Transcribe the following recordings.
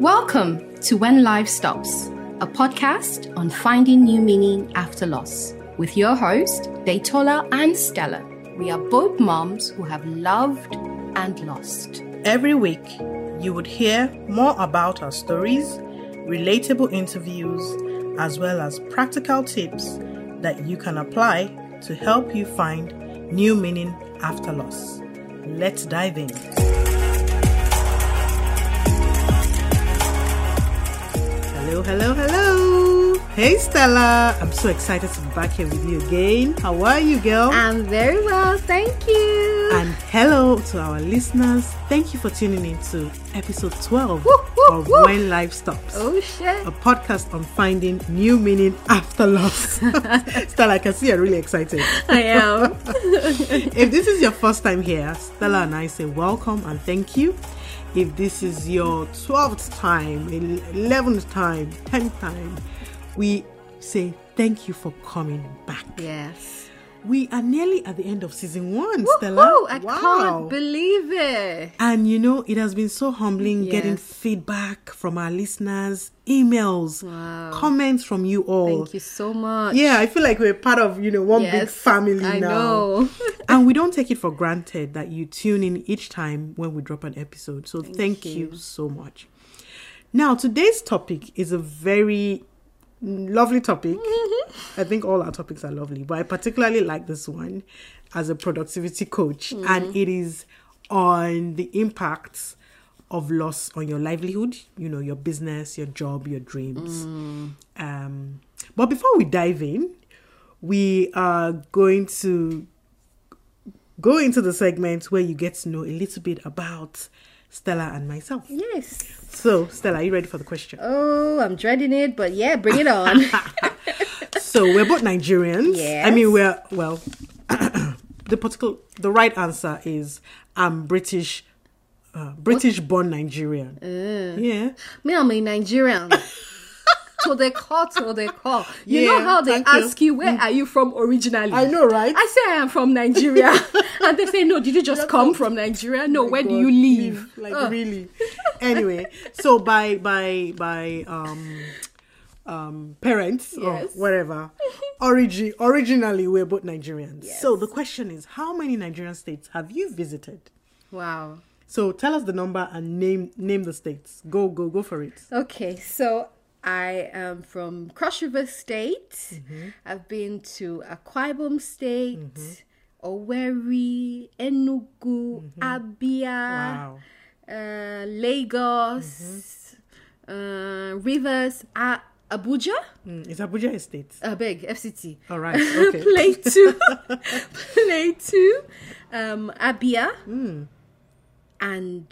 Welcome to When Life Stops, a podcast on finding new meaning after loss, with your host, Detola and Stella. We are both moms who have loved and lost. Every week, you would hear more about our stories, relatable interviews, as well as practical tips that you can apply to help you find new meaning after loss. Let's dive in. Hello, hello, hello. Hey, Stella. I'm so excited to be back here with you again. How are you, girl? I'm very well, thank you. And hello to our listeners. Thank you for tuning in to episode 12 Woo, woo, of woo. When Life Stops. oh shit. A podcast on finding new meaning after loss. Stella, I can see you're really excited. I am. If this is your first time here, Stella and I say welcome and thank you. If this is your 12th time, 11th time, 10th time, we say thank you for coming back. yes. We are nearly at the end of season one, Woohoo, Stella. I can't believe it. And you know, it has been so humbling getting feedback from our listeners, emails, Wow. comments from you all. Thank you so much. Yeah, I feel like we're part of, you know, one big Yes, family I now. know. and we don't take it for granted that you tune in each time when we drop an episode. So thank, you. you. so much. Now, today's topic is a very lovely topic. I think all our topics are lovely, but I particularly like this one as a productivity coach, and it is on the impacts of loss on your livelihood, you know, your business, your job, your dreams. Um, but before we dive in, we are going to go into the segment where you get to know a little bit about Stella and myself. Yes. So, Stella, are you ready for the question? Oh, I'm dreading it, but yeah, bring it on. So, we're both Nigerians. Yes. I mean, we're, well, the particular, the right answer is I'm British, uh, British born Nigerian. Yeah. Me, I'm a Nigerian. to the call, to the call. You Yeah, know how they thank you. ask you, where are you from originally? I know, right? I say I am from Nigeria. and they say, no, did you just come from Nigeria? No, where do you live? Like Ugh. really. anyway, so by by by um um parents Yes. or whatever, origin originally we're both Nigerians. Yes. So the question is, how many Nigerian states have you visited? Wow. So tell us the number and name name the states. Go go go for it. Okay, so I am from Cross River State. Mm-hmm. I've been to Akwa Ibom State, Owerri, Enugu, Abia, Wow. uh, Lagos, uh, Rivers, A- Abuja. Mm, it's Abuja Estate. I beg, FCT. All right. Okay. play Plateau, Plateau, um, Abia, Hmm. and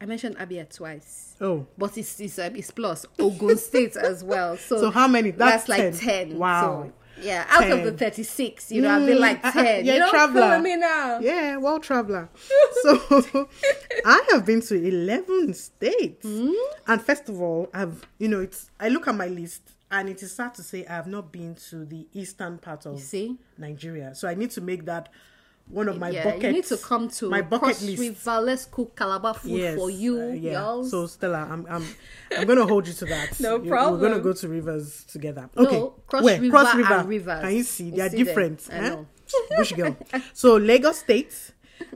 I mentioned Abia twice. Oh. But it's it's, um, it's plus Ogun State as well. So So how many? That's like 10. ten. Wow. So, yeah, out of the thirty-six, you know, I've been like Mm, ten. yeah, you know, traveler. me now. Yeah, world traveler. so I have been to 11 states. Hmm? And first of all, I've, you know, it's, I look at my list and it is sad to say I have not been to the eastern part of see? Nigeria. So I need to make that one of my yeah, buckets. you need to come to my bucket Cross list. River. Let's cook Calabar food Yes, for you, uh, yeah. girls. So Stella, I'm I'm I'm gonna hold you to that. No You- We're gonna go to rivers together. No, Okay. Cross Where? River Cross River and Rivers. Can you see? They are different. I eh? Bush girl. So Lagos State,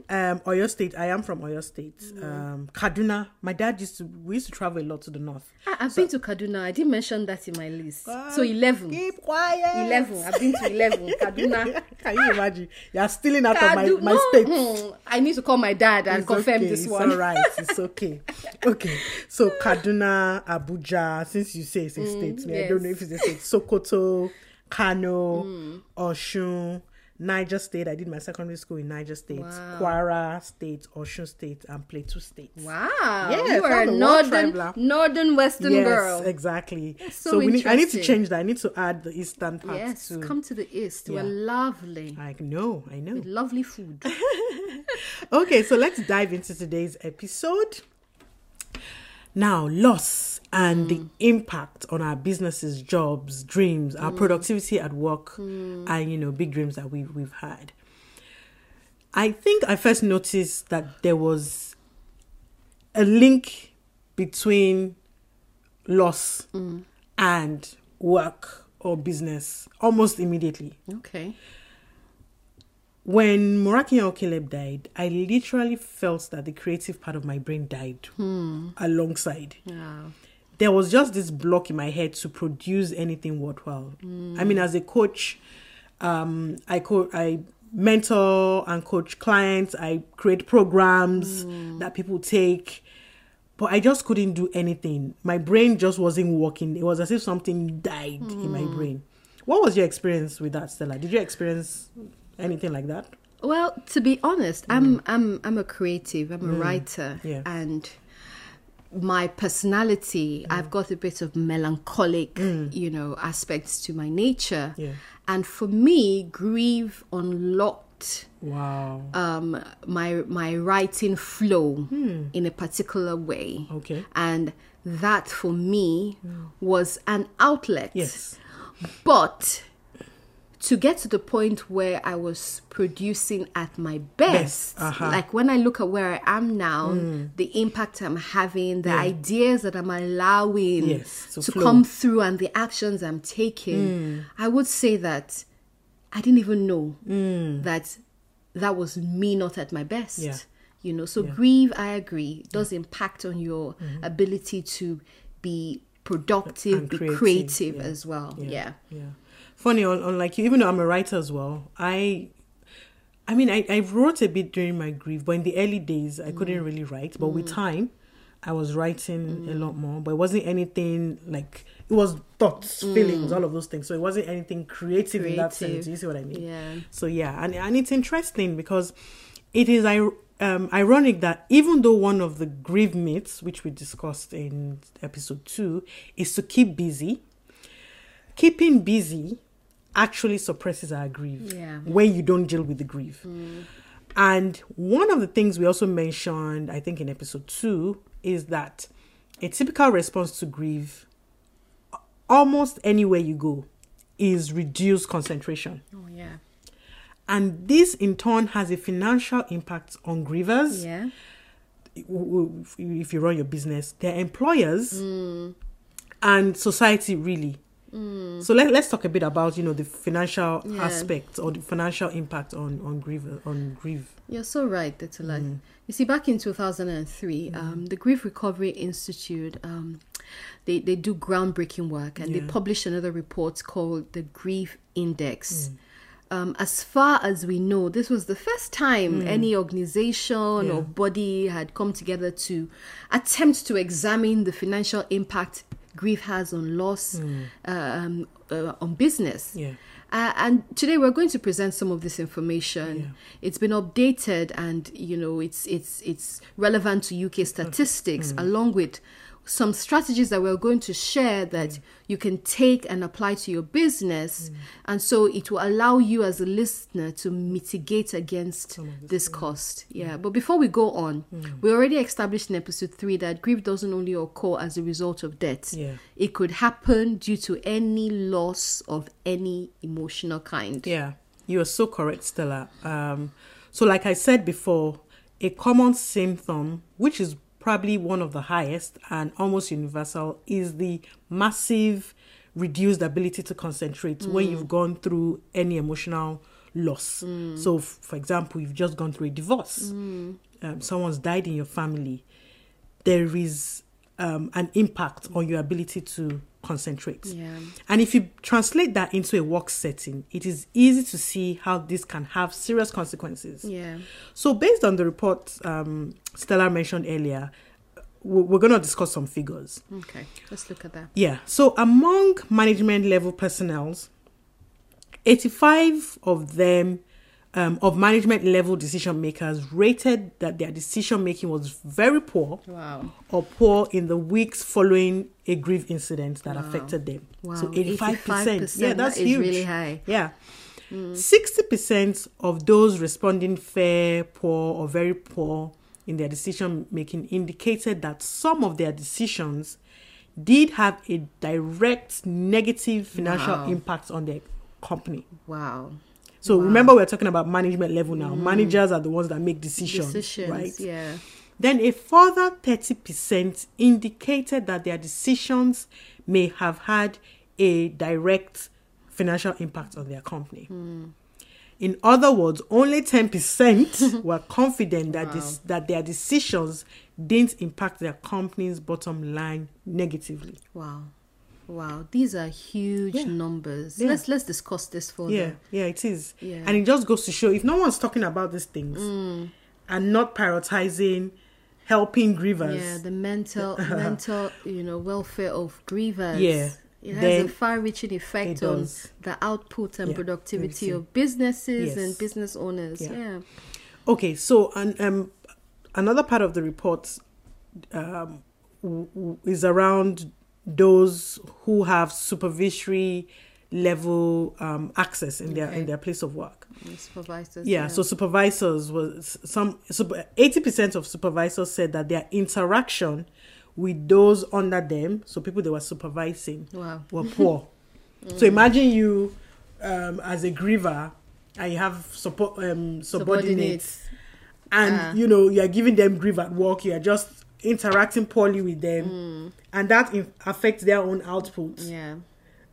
um, Oyo State. I am from Oyo State. Mm. Um, Kaduna. My dad used to. We used to travel a lot to the north. I, I've been to Kaduna. I didn't mention that in my list. so Ah, eleven. Keep quiet. Eleven. I've been to eleven. Kaduna. Can you imagine? You are stealing out of my my no, state. hmm, I need to call my dad and It's confirm okay, this it's one. all right. It's okay. Okay. So Kaduna, Abuja, since you say it's a state, me, I don't know Mm, if it's a state. Sokoto, Kano, Mm. Oshun, Niger State. I did my secondary school in Niger State. Wow. Kwara State, Oshun State, and Plateau State. Wow. Yes, you are a northern, northern western yes, girl. exactly. so we need, I need to change that. I need to add the eastern part Yes, too. come to the east. We're lovely. I know, I know. With lovely food. Okay, so let's dive into today's episode. Now, loss and the mm. impact on our businesses, jobs, dreams, our mm. productivity at work, mm. and you know, big dreams that we've we've had. I think I first noticed that there was a link between loss and work or business almost immediately. Okay. When Morakian Caleb died, I literally felt that the creative part of my brain died hmm. alongside. Yeah. There was just this block in my head to produce anything worthwhile. Hmm. I mean, as a coach, um, I co- I mentor and coach clients. I create programs hmm. that people take, but I just couldn't do anything. My brain just wasn't working. It was as if something died in my brain. What was your experience with that, Stella? Did you experience anything like that? Well, to be honest, I'm mm. I'm I'm a creative. I'm a mm. writer, Yeah. and my personality, mm. I've got a bit of melancholic, you know, aspects to my nature. Yeah. And for me, grief unlocked Wow. um, my my writing flow hmm. in a particular way. Okay. And that for me was an outlet. Yes. But to get to the point where I was producing at my best, Best, uh-huh. like when I look at where I am now, the impact I'm having, the ideas that I'm allowing Yes, to to come through, and the actions I'm taking, I would say that I didn't even know that that was me not at my best. Yeah. You know, so grieve, I agree, does impact on your Mm-hmm. ability to be productive, be creative, yeah. as well. Yeah. Yeah. Funny, on, on like you, even though I'm a writer as well, I, I mean, I, I wrote a bit during my grief, but in the early days, I couldn't Mm. really write. But with time, I was writing a lot more, but it wasn't anything like it was thoughts, feelings, all of those things. So it wasn't anything creative, in that sense. Mm. You see what I mean? Yeah. So yeah, and and it's interesting because it is I um, ironic that even though one of the grief myths, which we discussed in episode two, is to keep busy, keeping busy actually suppresses our grief Yeah. when you don't deal with the grief. Mm. And one of the things we also mentioned, I think in episode two, is that a typical response to grief, almost anywhere you go, is reduced concentration. Oh yeah. And this in turn has a financial impact on grievers. Yeah. If you run your business, their employers mm. and society really. So let, let's talk a bit about you know the financial Yeah. aspect or the financial impact on on grief on grief. You're so right, Detola. Mm. You see, back in 2003, um, the Grief Recovery Institute, um, they, they do groundbreaking work and they Yeah. published another report called the Grief Index. Mm. Um, as far as we know, this was the first time any organization Mm. Yeah. or body had come together to attempt to examine the financial impact grief has on loss, um, uh, on business. Mm. Yeah. Uh, and today we're going to present some of this information. Yeah. It's been updated, and you know it's it's it's relevant to UK statistics, along with some strategies that we're going to share that mm. you can take and apply to your business, mm. and so it will allow you as a listener to mitigate against this cost. Mm. Yeah. But before we go on, we already established in episode three that grief doesn't only occur as a result of death. Yeah. It could happen due to any loss of any emotional kind. Yeah, you are so correct, Stella. Um, so, like I said before, a common symptom, which is probably one of the highest and almost universal, is the massive reduced ability to concentrate when you've gone through any emotional loss. So, f- for example, you've just gone through a divorce, um, someone's died in your family, there is um, an impact on your ability to concentrate. Yeah. And if you translate that into a work setting, it is easy to see how this can have serious consequences. Yeah. So, based on the report um, Stella mentioned earlier, we- we're going to discuss some figures. Okay. Let's look at that. Yeah. So, among management level personnel, 85 of them, um, of management level decision makers, rated that their decision making was very poor Wow. or poor in the weeks following a grief incident that affected them. Wow. So 85%. Yeah, that's that huge. really high. Yeah. 60% of those responding fair, poor, or very poor in their decision making indicated that some of their decisions did have a direct negative financial Wow. impact on their company. Wow. So remember, we're talking about management level now. Mm. Managers are the ones that make decisions, Decisions. right? Yeah. Then a further 30% indicated that their decisions may have had a direct financial impact on their company. Hmm. In other words, only 10% were confident that this, that their decisions didn't impact their company's bottom line negatively. Wow. Wow. These are huge Yeah. numbers. Yeah. Let's let's discuss this further. Yeah, yeah, it is. Yeah. And it just goes to show if no one's talking about these things and not prioritizing helping grievers, Yeah, the mental mental, you know, welfare of grievers. Yeah, It has then a far-reaching effect on the output and Yeah, productivity of businesses Yes. and business owners. Yeah. Okay, so and um, another part of the report um, is around those who have supervisory level um, access in their in their place of work. Supervisors. Yeah, so supervisors was some eighty percent of supervisors said that their interaction with those under them, so people they were supervising, wow. were poor. So imagine you um, as a griever and you have support um, subordinates, and Ah. you know you are giving them grief at work. You are just interacting poorly with them, Mm. and that in- affects their own output. Yeah.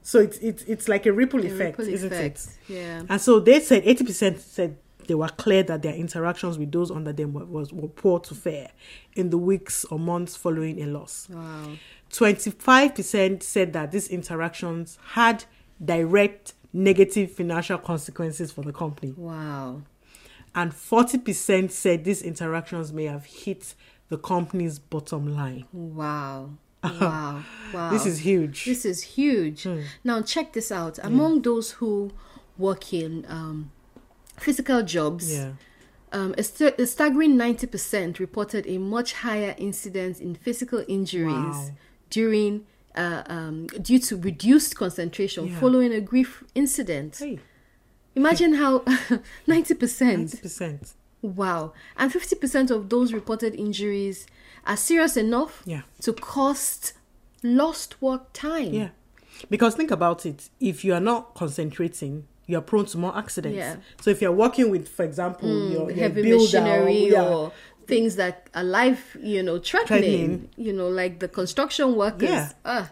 So it's it's it's like a ripple A effect, ripple isn't effect. it? Yeah. And so they said 80% said they were clear that their interactions with those under them were, was, were poor to fair in the weeks or months following a loss. Wow. 25% said that these interactions had direct negative financial consequences for the company. Wow. And 40% said these interactions may have hit the company's bottom line. Wow. Wow. Wow. This is huge. This is huge. Hmm. Now check this out. Among those who work in um, physical jobs, yeah. um, a, st- a staggering ninety percent reported a much higher incidence in physical injuries Wow. during uh, um, due to reduced concentration Yeah. following a grief incident. Hey, Imagine how ninety percent. 90%. Wow, and fifty percent of those reported injuries are serious enough Yeah. to cost lost work time. Yeah. Because think about it. If you are not concentrating, you are prone to more accidents. Yeah. So if you're working with, for example, your, your heavy machinery or, yeah, things that are life, you know, threatening. Threatening. You know, like the construction workers. Yeah. Ah,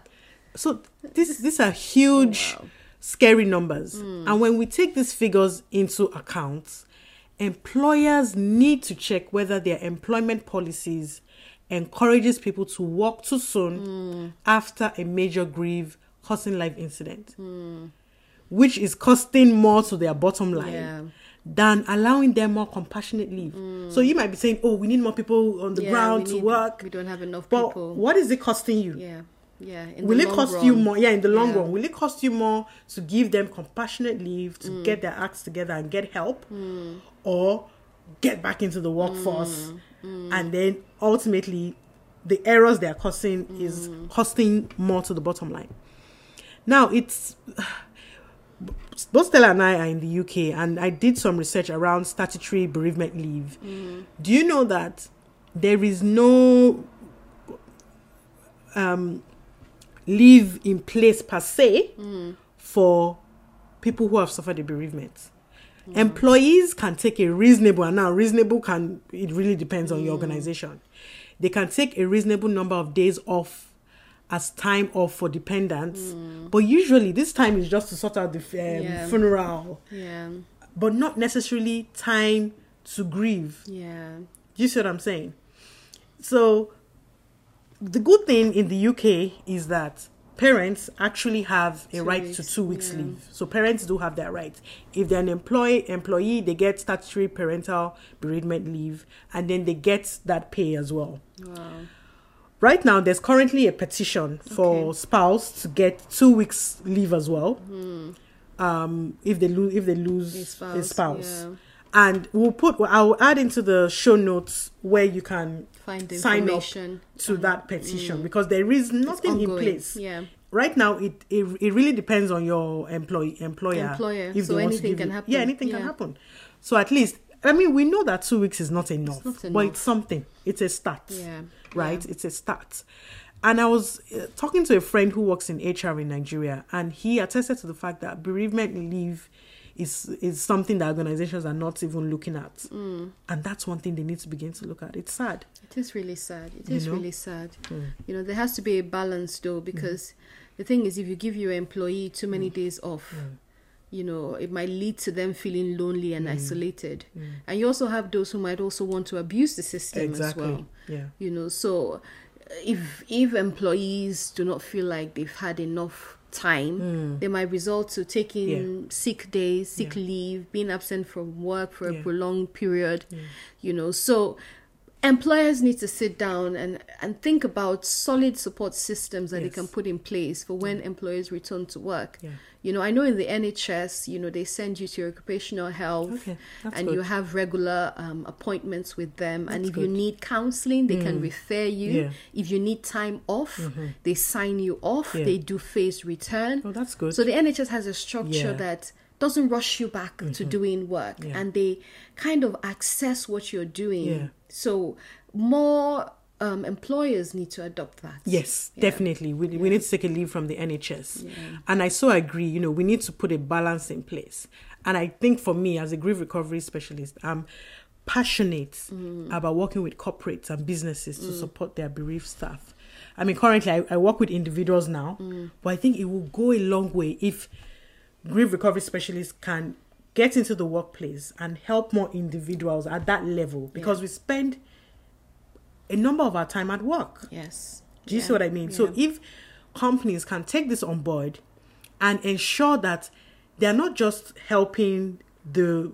So this these are huge, Wow. scary numbers. And when we take these figures into account, employers need to check whether their employment policies encourages people to work too soon after a major grief causing life incident, which is costing more to their bottom line. Yeah. Than allowing them more compassionate leave. So you might be saying, "Oh, we need more people on the yeah, ground to need- work." We don't have enough But people. what is it costing you? Yeah, yeah. In will it cost you more yeah in the long Yeah. run will it cost you more to give them compassionate leave Mm. to get their acts together and get help or get back into the workforce Mm. and then ultimately the errors they're causing Mm. is costing more to the bottom line now it's both Stella and I are in the UK, and I did some research around statutory bereavement leave. Mm. Do you know that there is no um, leave in place per se for people who have suffered a bereavement? Mm. Employees can take a reasonable, and now reasonable can it really depends on your mm. organization. They can take a reasonable number of days off as time off for dependents, mm. but usually this time is just to sort out the um, Yeah. funeral, Yeah, but not necessarily time to grieve. yeah. You see what I'm saying? So, the good thing in the UK is that parents actually have a Two right to two weeks yeah. leave. So parents do have that right. If they're an employee employee, they get statutory parental bereavement leave, and then they get that pay as well. Wow. Right now, there's currently a petition for Okay. spouse to get two weeks leave as well. Um, if they lose, if they lose A a spouse, spouse, yeah. And we'll put, I'll add into the show notes where you can Find the sign up to that petition because there is nothing in place. yeah. Right now, it, it it really depends on your employee employer. Employer, if so they anything can happen, Yeah, anything can happen. So at least, I mean, we know that two weeks is not enough, not enough. but it's something. It's a start. Yeah, Right. yeah. It's a start. And I was uh, talking to a friend who works in HR in Nigeria, and he attested to the fact that bereavement leave is is something that organizations are not even looking at, and that's one thing they need to begin to look at. It's sad. It is really sad. It You is know? really sad. Mm. You know, there has to be a balance though, because the thing is, if you give your employee too many days off, you know, it might lead to them feeling lonely and isolated. And you also have those who might also want to abuse the system Exactly. as well. Yeah. You know, so if if employees do not feel like they've had enough time, hmm. they might result to taking sick days, sick Yeah. leave, being absent from work for Yeah. a prolonged period. You know, so employers need to sit down and and think about solid support systems that they can put in place for when employees return to work. Yeah. You know, I know in the NHS, you know, they send you to your occupational health Okay, and good. you have regular um, appointments with them. and That's if you need counseling, they can refer you. Yeah. If you need time off, they sign you off. They do phased return. Oh, that's good. So the NHS has a structure. Mm-hmm. that doesn't rush you back to doing work Yeah. and they kind of access what you're doing. Yeah. So more um, employers need to adopt that. Yes, Yeah. definitely. We, we need to take a leave from the NHS. And I so agree, you know, we need to put a balance in place. And I think for me, as a grief recovery specialist, I'm passionate Mm. about working with corporates and businesses to support their bereaved staff. I mean, currently I, I work with individuals now, Mm. but I think it will go a long way if grief recovery specialists can get into the workplace and help more individuals at that level because we spend a number of our time at work. Yes. Do you Yeah. see what I mean? So if companies can take this on board and ensure that they're not just helping the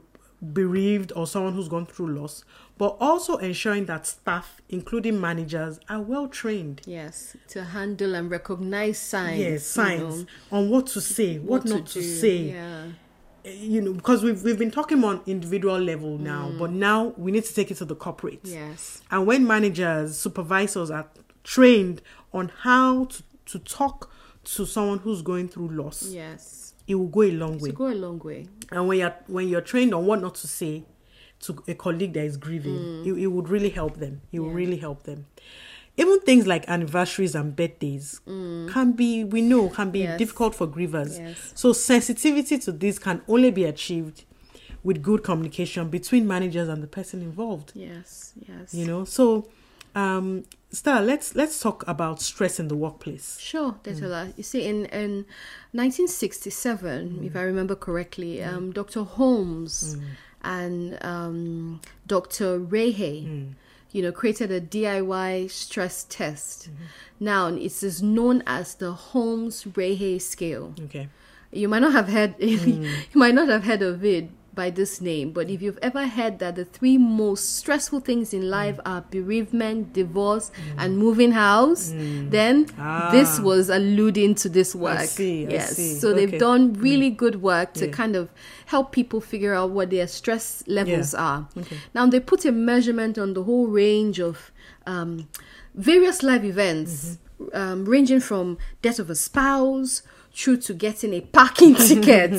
bereaved or someone who's gone through loss, but also ensuring that staff, including managers, are well trained. Yes, to handle and recognize signs. Yes, you signs know, on what to say, what, not to, do. say. Yeah. You know, because we've we've been talking on individual level now, Mm. but now we need to take it to the corporate. Yes. And when managers, supervisors are trained on how to, to talk to someone who's going through loss, Yes. It will go a long way. To go a long way. And when you're when you're trained on what not to say to a colleague that is grieving, it, it would really help them. It will Mm. Really help them. Even things like anniversaries and birthdays can be, we know, can be Mm. Yes. difficult for grievers. Yes. So sensitivity to this can only be achieved with good communication between managers and the person involved Yes. Yes. you know so um Stella, let's let's talk about stress in the workplace Sure, Detola. Mm. You see, in, in 1967, if I mm. remember correctly, mm. um, Dr. Holmes and um, Dr. Rahe, you know, created a DIY stress test. Mm-hmm. Now, it is known as the Holmes-Rahe scale. okay You might not have heard you might not have heard of it by this name, but if you've ever heard that the three most stressful things in life are bereavement, divorce, and moving house, then this Ah. was alluding to this work. see, I yes. see. So they've done really good work to Yeah. kind of help people figure out what their stress levels Yeah. are. Okay. Now they put a measurement on the whole range of um, various life events, Mm-hmm. um, ranging from death of a spouse through to getting a parking ticket.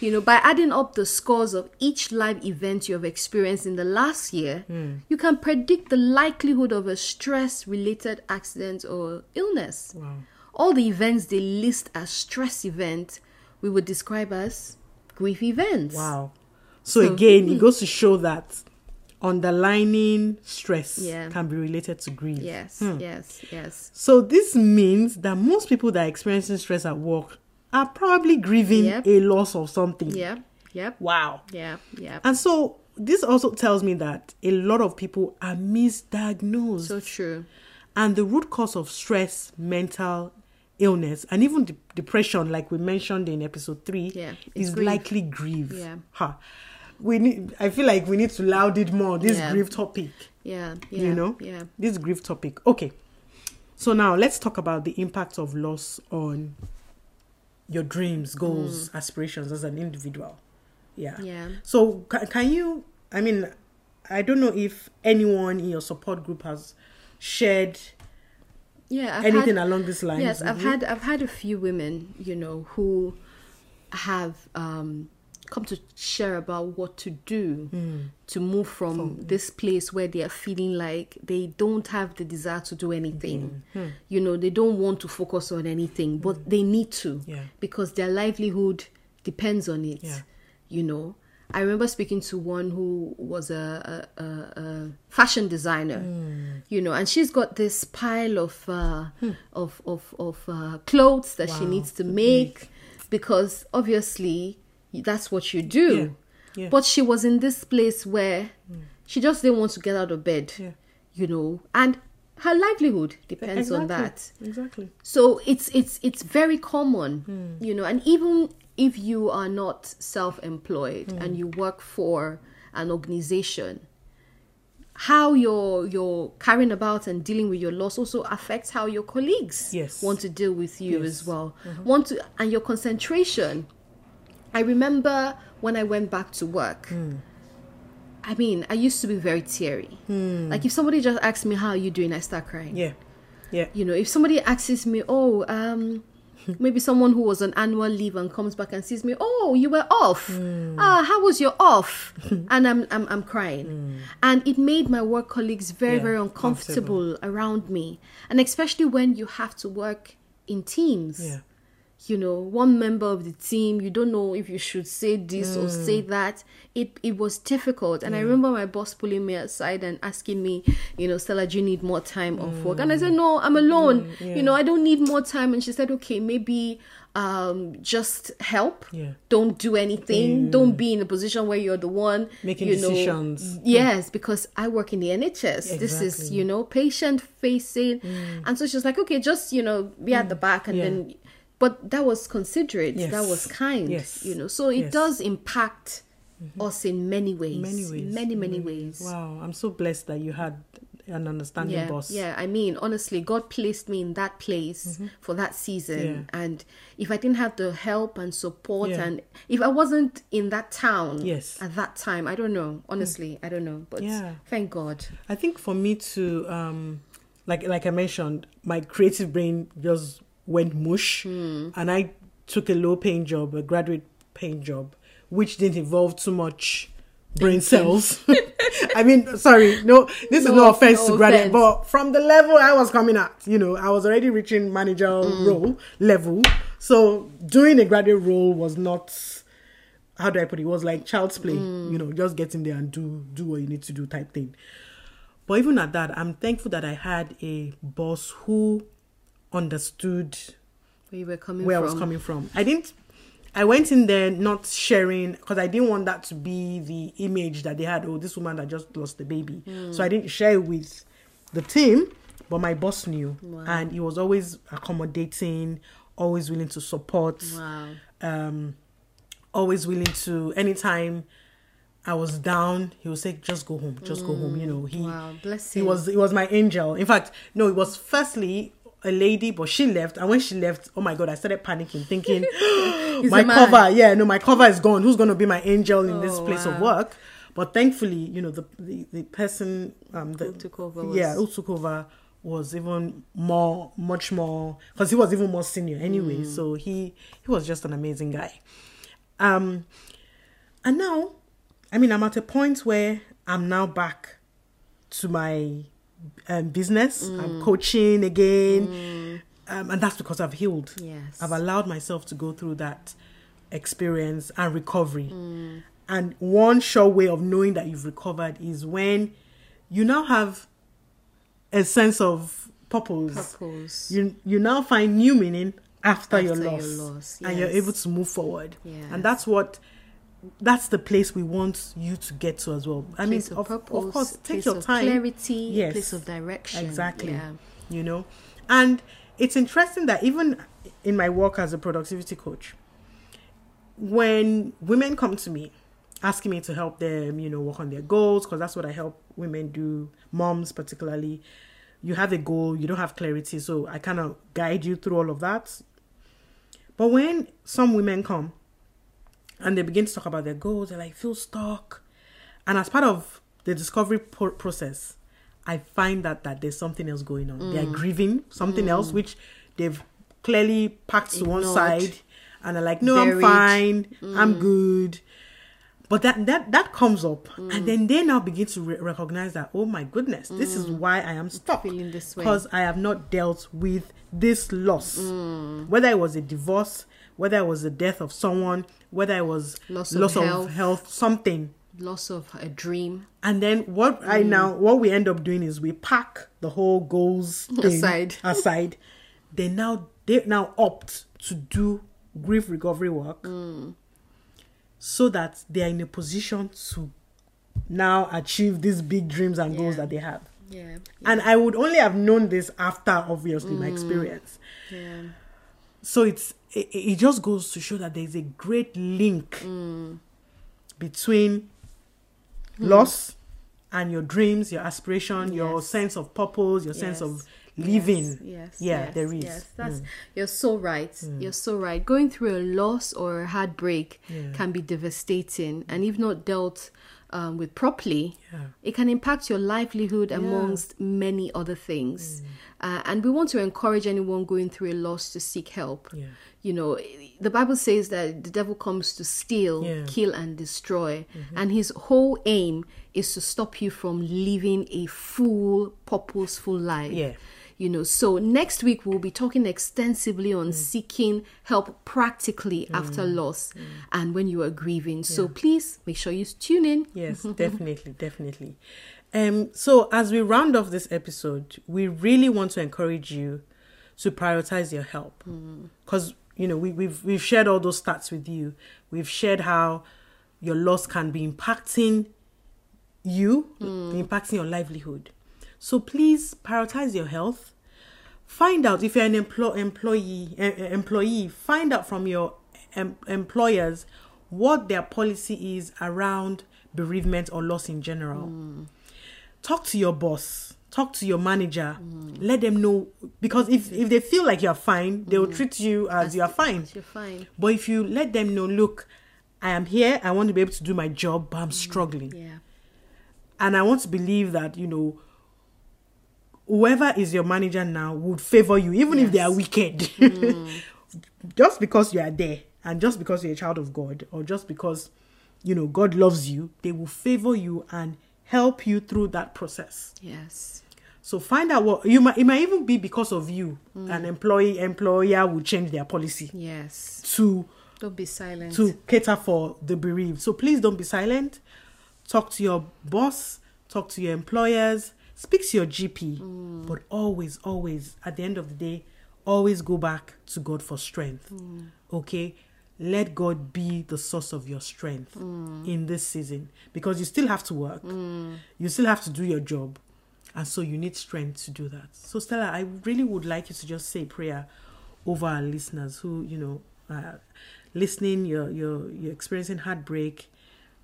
you know, by adding up the scores of each live event you have experienced in the last year, Hmm. you can predict the likelihood of a stress-related accident or illness. wow All the events they list as stress events, we would describe as grief events. wow so, So- again it goes to show that underlining stress Yeah. can be related to grief Yes, hmm. yes, yes. so this means that most people that are experiencing stress at work are probably grieving Yep. a loss of something Yep, yep, wow Yeah, yeah. and so this also tells me that a lot of people are misdiagnosed So true. and the root cause of stress, mental illness, and even de- depression, like we mentioned in episode three, Yeah, is grief. likely grief. Yeah. Ha. We need. I feel like we need to loud it more. This Yeah. grief topic, Yeah, yeah. you know, Yeah. this grief topic. Okay, so now let's talk about the impact of loss on your dreams, goals, aspirations as an individual. Yeah. Mm. Yeah. So ca- can you? I mean, I don't know if anyone in your support group has shared Yeah. I've anything had, along this line yes, I've you? had I've had a few women, you know, who have um come to share about what to do Hmm. to move from this place where they are feeling like they don't have the desire to do anything. Hmm. You know, they don't want to focus on anything, but they need to Yeah. because their livelihood depends on it. Yeah. you know. I remember speaking to one who was a, a, a, fashion designer, you know, and she's got this pile of uh, of of, of uh, clothes that she needs to make because obviously that's what you do. Yeah, yeah. But she was in this place where she just didn't want to get out of bed, you know, and her livelihood depends on that. Exactly. So it's it's it's very common, Hmm. you know, and even if you are not self-employed Hmm. and you work for an organization, how you're you're carrying about and dealing with your loss also affects how your colleagues Yes. want to deal with you Yes. Mm-hmm. as well. Want to and your concentration. I remember when I went back to work. Hmm. I mean, I used to be very teary. Like if somebody just asks me how are you doing, I start crying Yeah. Yeah. you know if somebody asks me oh um maybe someone who was on annual leave and comes back and sees me oh you were off ah how was your off and i'm i'm, I'm crying and it made my work colleagues very Yeah, very uncomfortable around me and especially when you have to work in teams Yeah. You know one member of the team you don't know if you should say this or say Mm. that it it was difficult and i remember my boss pulling me aside and asking me you know stella do you need more time off work and i said no i'm alone Mm, yeah. you know i don't need more time and she said okay maybe um just help Yeah. don't do anything don't be in a position where you're the one Making you know, decisions. yes because i work in the nhs exactly. this is Mm. you know patient facing and so she's like okay just you know be at the back and Yeah. then but that was considerate that was kind Yes. you know so it Yes. Mm-hmm. does impact us in many ways Many ways. many many ways Wow. I'm so blessed that you had an understanding yeah, boss. yeah. I mean, honestly, God placed me in that place for that season, Mm-hmm. Yeah. and if I didn't have the help and support, Yeah. and if I wasn't in that town, Yes. at that time, I don't know. Honestly, I don't know. But Yeah. thank God. I think for me to um like like I mentioned, my creative brain just went mush hmm. and I took a low paying job, a graduate paying job, which didn't involve too much brain cells. I mean, sorry, no, this is No- no offense no to graduate, offense. but from the level I was coming at, you know, I was already reaching manager hmm. role level. So doing a graduate role was not how do I put it? It was like child's play, hmm. you know, just get in there and do do what you need to do type thing. But even at that, I'm thankful that I had a boss who understood Where you were coming where from. I was coming from. I didn't. I went in there not sharing because I didn't want that to be the image that they had. Oh, this woman that just lost the baby. So I didn't share with the team, but my boss knew, and he was always accommodating, always willing to support, Wow. um, always willing to anytime. I was down. He would say, "Just go home. Just go home." You know, he Wow, bless he was he was my angel. In fact, no, it was firstly a lady, but she left, and when she left, oh my god, I started panicking, thinking, my cover, yeah, no, my cover is gone. Who's gonna be my angel in this Oh, place of work? But thankfully, you know, the the, the person um the, Who took over was- yeah, who took over was even more, much more, because he was even more senior anyway. Mm. So he he was just an amazing guy. Um, and now, I mean, I'm at a point where I'm now back to my um, business. Mm. I'm coaching again, um, and that's because I've healed. Yes. I've allowed myself to go through that experience and recovery. Mm. And one sure way of knowing that you've recovered is when you now have a sense of purpose. Purpose. You you now find new meaning after, your, After your loss, loss, and you're able to move forward. Yes. And that's what that's the place we want you to get to as well. I mean, place of, of, purpose, of course, take place your of time. clarity, Yes. place of direction. Exactly. Yeah. You know, and it's interesting that even in my work as a productivity coach, when women come to me asking me to help them, you know, work on their goals, because that's what I help women do, moms particularly. You have a goal, you don't have clarity, so I kind of guide you through all of that. But when some women come and they begin to talk about their goals, they're like, feel stuck. And as part of the discovery pro- process, I find that that there's something else going on. They're mm. grieving something else, mm. which they've clearly packed to one side, and are like, "No, Buried. I'm fine. I'm mm. good." But that that that comes up, and then they now begin to re- recognize that, oh my goodness, this is why I am stuck Feeling this way. because I have not dealt with this loss, whether it was a divorce, whether it was the death of someone, whether it was Loss of loss health. of health, something. Loss of a dream And then what I mm. now what we end up doing is we pack the whole goals Aside. aside. They now they now opt to do grief recovery work mm. so that they are in a position to now achieve these big dreams and goals that they have. yeah And I would only have known this after obviously my mm. experience. yeah So it's it, it just goes to show that there's a great link mm. between hmm. loss and your dreams, your aspiration, your sense of purpose, your sense of living. Yes, yes, yeah, yes, there is. Yes, that's Mm. you're so right. Hmm. You're so right. Going through a loss or a heartbreak Yeah. can be devastating, and hmm. if not dealt um, with properly, Yeah. it can impact your livelihood amongst many other things. Uh, and we want to encourage anyone going through a loss to seek help. Yeah. You know, the Bible says that the devil comes to steal, Yeah. Mm-hmm. kill, and destroy. And his whole aim is to stop you from living a full, purposeful life. Yeah. You know, so next week we'll be talking extensively on Mm. seeking help practically after loss and when you are grieving. So please make sure you tune in. Yes, definitely, definitely. Um, so as we round off this episode, we really want to encourage you to prioritize your help because you know we, we've we've shared all those stats with you. We've shared how your loss can be impacting you, impacting your livelihood. So please prioritize your health. Find out if you're an emplo- employee employee. Find out from your em- employers what their policy is around bereavement or loss in general. Mm. Talk to your boss. Talk to your manager. Mm. Let them know because if if they feel like you're fine, they will mm. treat you as you are fine. You're fine. But if you let them know, look, I am here. I want to be able to do my job, but I'm struggling Yeah. and I want to believe that you know whoever is your manager now would favor you, even if they are Yes. wicked. Mm. just because you are there, and just because you're a child of God, or just because you know God loves you, they will favor you and help you through that process. Yes. So find out what you might. It might even be because of you, mm. an employee employer will change their policy Yes. to Don't be silent. to cater for the bereaved. So please don't be silent. Talk to your boss, talk to your employers, speak to your GP, but always, always, at the end of the day, always go back to God for strength. Okay? Let God be the source of your strength in this season because you still have to work, you still have to do your job, and so you need strength to do that. So, Stella, I really would like you to just say prayer over our listeners who, you know, uh, listening, you're, you're, you're experiencing heartbreak,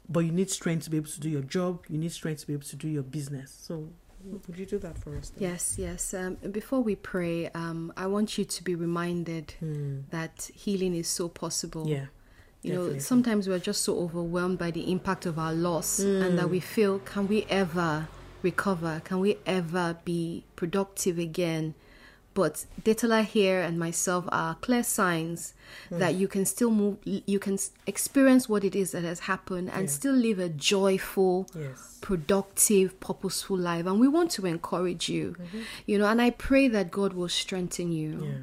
but you need strength to be able to do your job, you need strength to be able to do your business. So, would you do that for us? Stella? Yes, yes. Um, before we pray, um, I want you to be reminded that healing is so possible. Hmm. Yeah. You know, sometimes we're just so overwhelmed by the impact of our loss and that we feel, can we ever recover? Can we ever be productive again? But Detola here and myself are clear signs that you can still move, you can experience what it is that has happened and Yeah. still live a joyful, Yes. productive, purposeful life. And we want to encourage you, you know, and I pray that God will strengthen you. Mm-hmm. Yeah.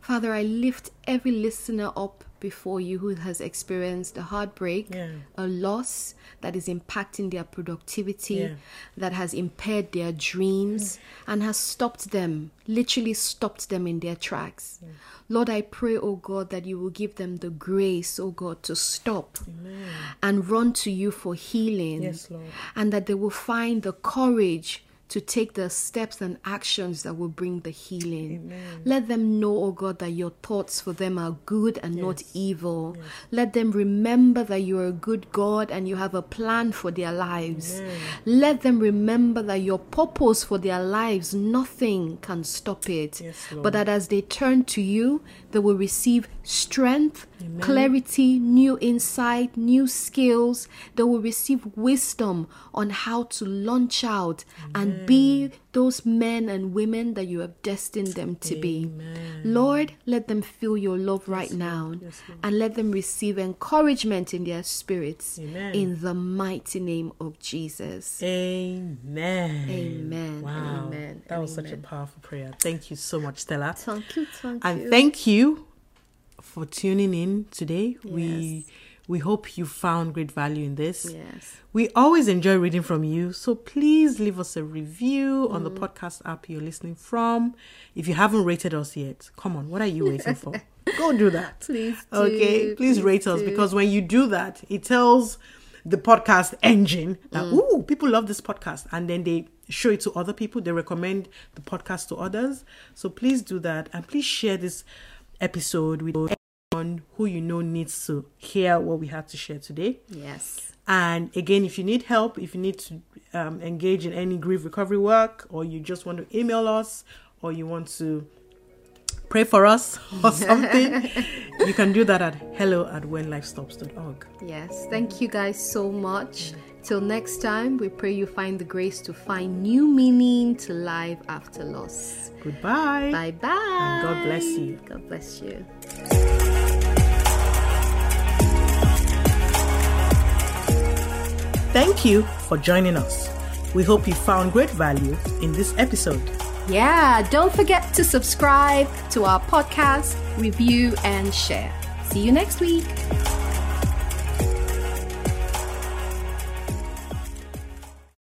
Father, I lift every listener up before you who has experienced a heartbreak, Yeah. a loss that is impacting their productivity, Yeah. that has impaired their dreams, and has stopped them, literally stopped them in their tracks. Lord, I pray, oh God, that you will give them the grace, oh God, to stop and run to you for healing. Yes, Lord. And that they will find the courage to take the steps and actions that will bring the healing. Let them know, oh God, that your thoughts for them are good and not evil. Let them remember that you are a good God and you have a plan for their lives. Let them remember that your purpose for their lives, nothing can stop it. Yes, but that as they turn to you, they will receive strength, clarity, new insight, new skills. They will receive wisdom on how to launch out and be those men and women that you have destined them to be. Lord, let them feel your love right now Yes, and let them receive encouragement in their spirits Amen. in the mighty name of Jesus. Amen. Amen. Wow. Amen. That was such a powerful prayer. Thank you so much, Stella. Thank you, thank And thank you for tuning in today. Yes. we hope you found great value in this. Yes. We always enjoy reading from you, so please leave us a review on the Mm. podcast app you're listening from. If you haven't rated us yet, come on, what are you waiting for? Go do that. Please do, Okay, please, please rate us because when you do that, it tells the podcast engine that Mm. ooh, people love this podcast, and then they show it to other people. They recommend the podcast to others. So please do that, and please share this episode with anyone who you know needs to hear what we have to share today. Yes. And again, if you need help, if you need to um, engage in any grief recovery work, or you just want to email us, or you want to pray for us or something, you can do that at hello at whenlifestops.org. Yes. Thank you guys so much. Till next time, we pray you find the grace to find new meaning to life after loss. Goodbye. Bye bye. And God bless you. God bless you. Thank you for joining us. We hope you found great value in this episode. Yeah, don't forget to subscribe to our podcast, review, and share. See you next week.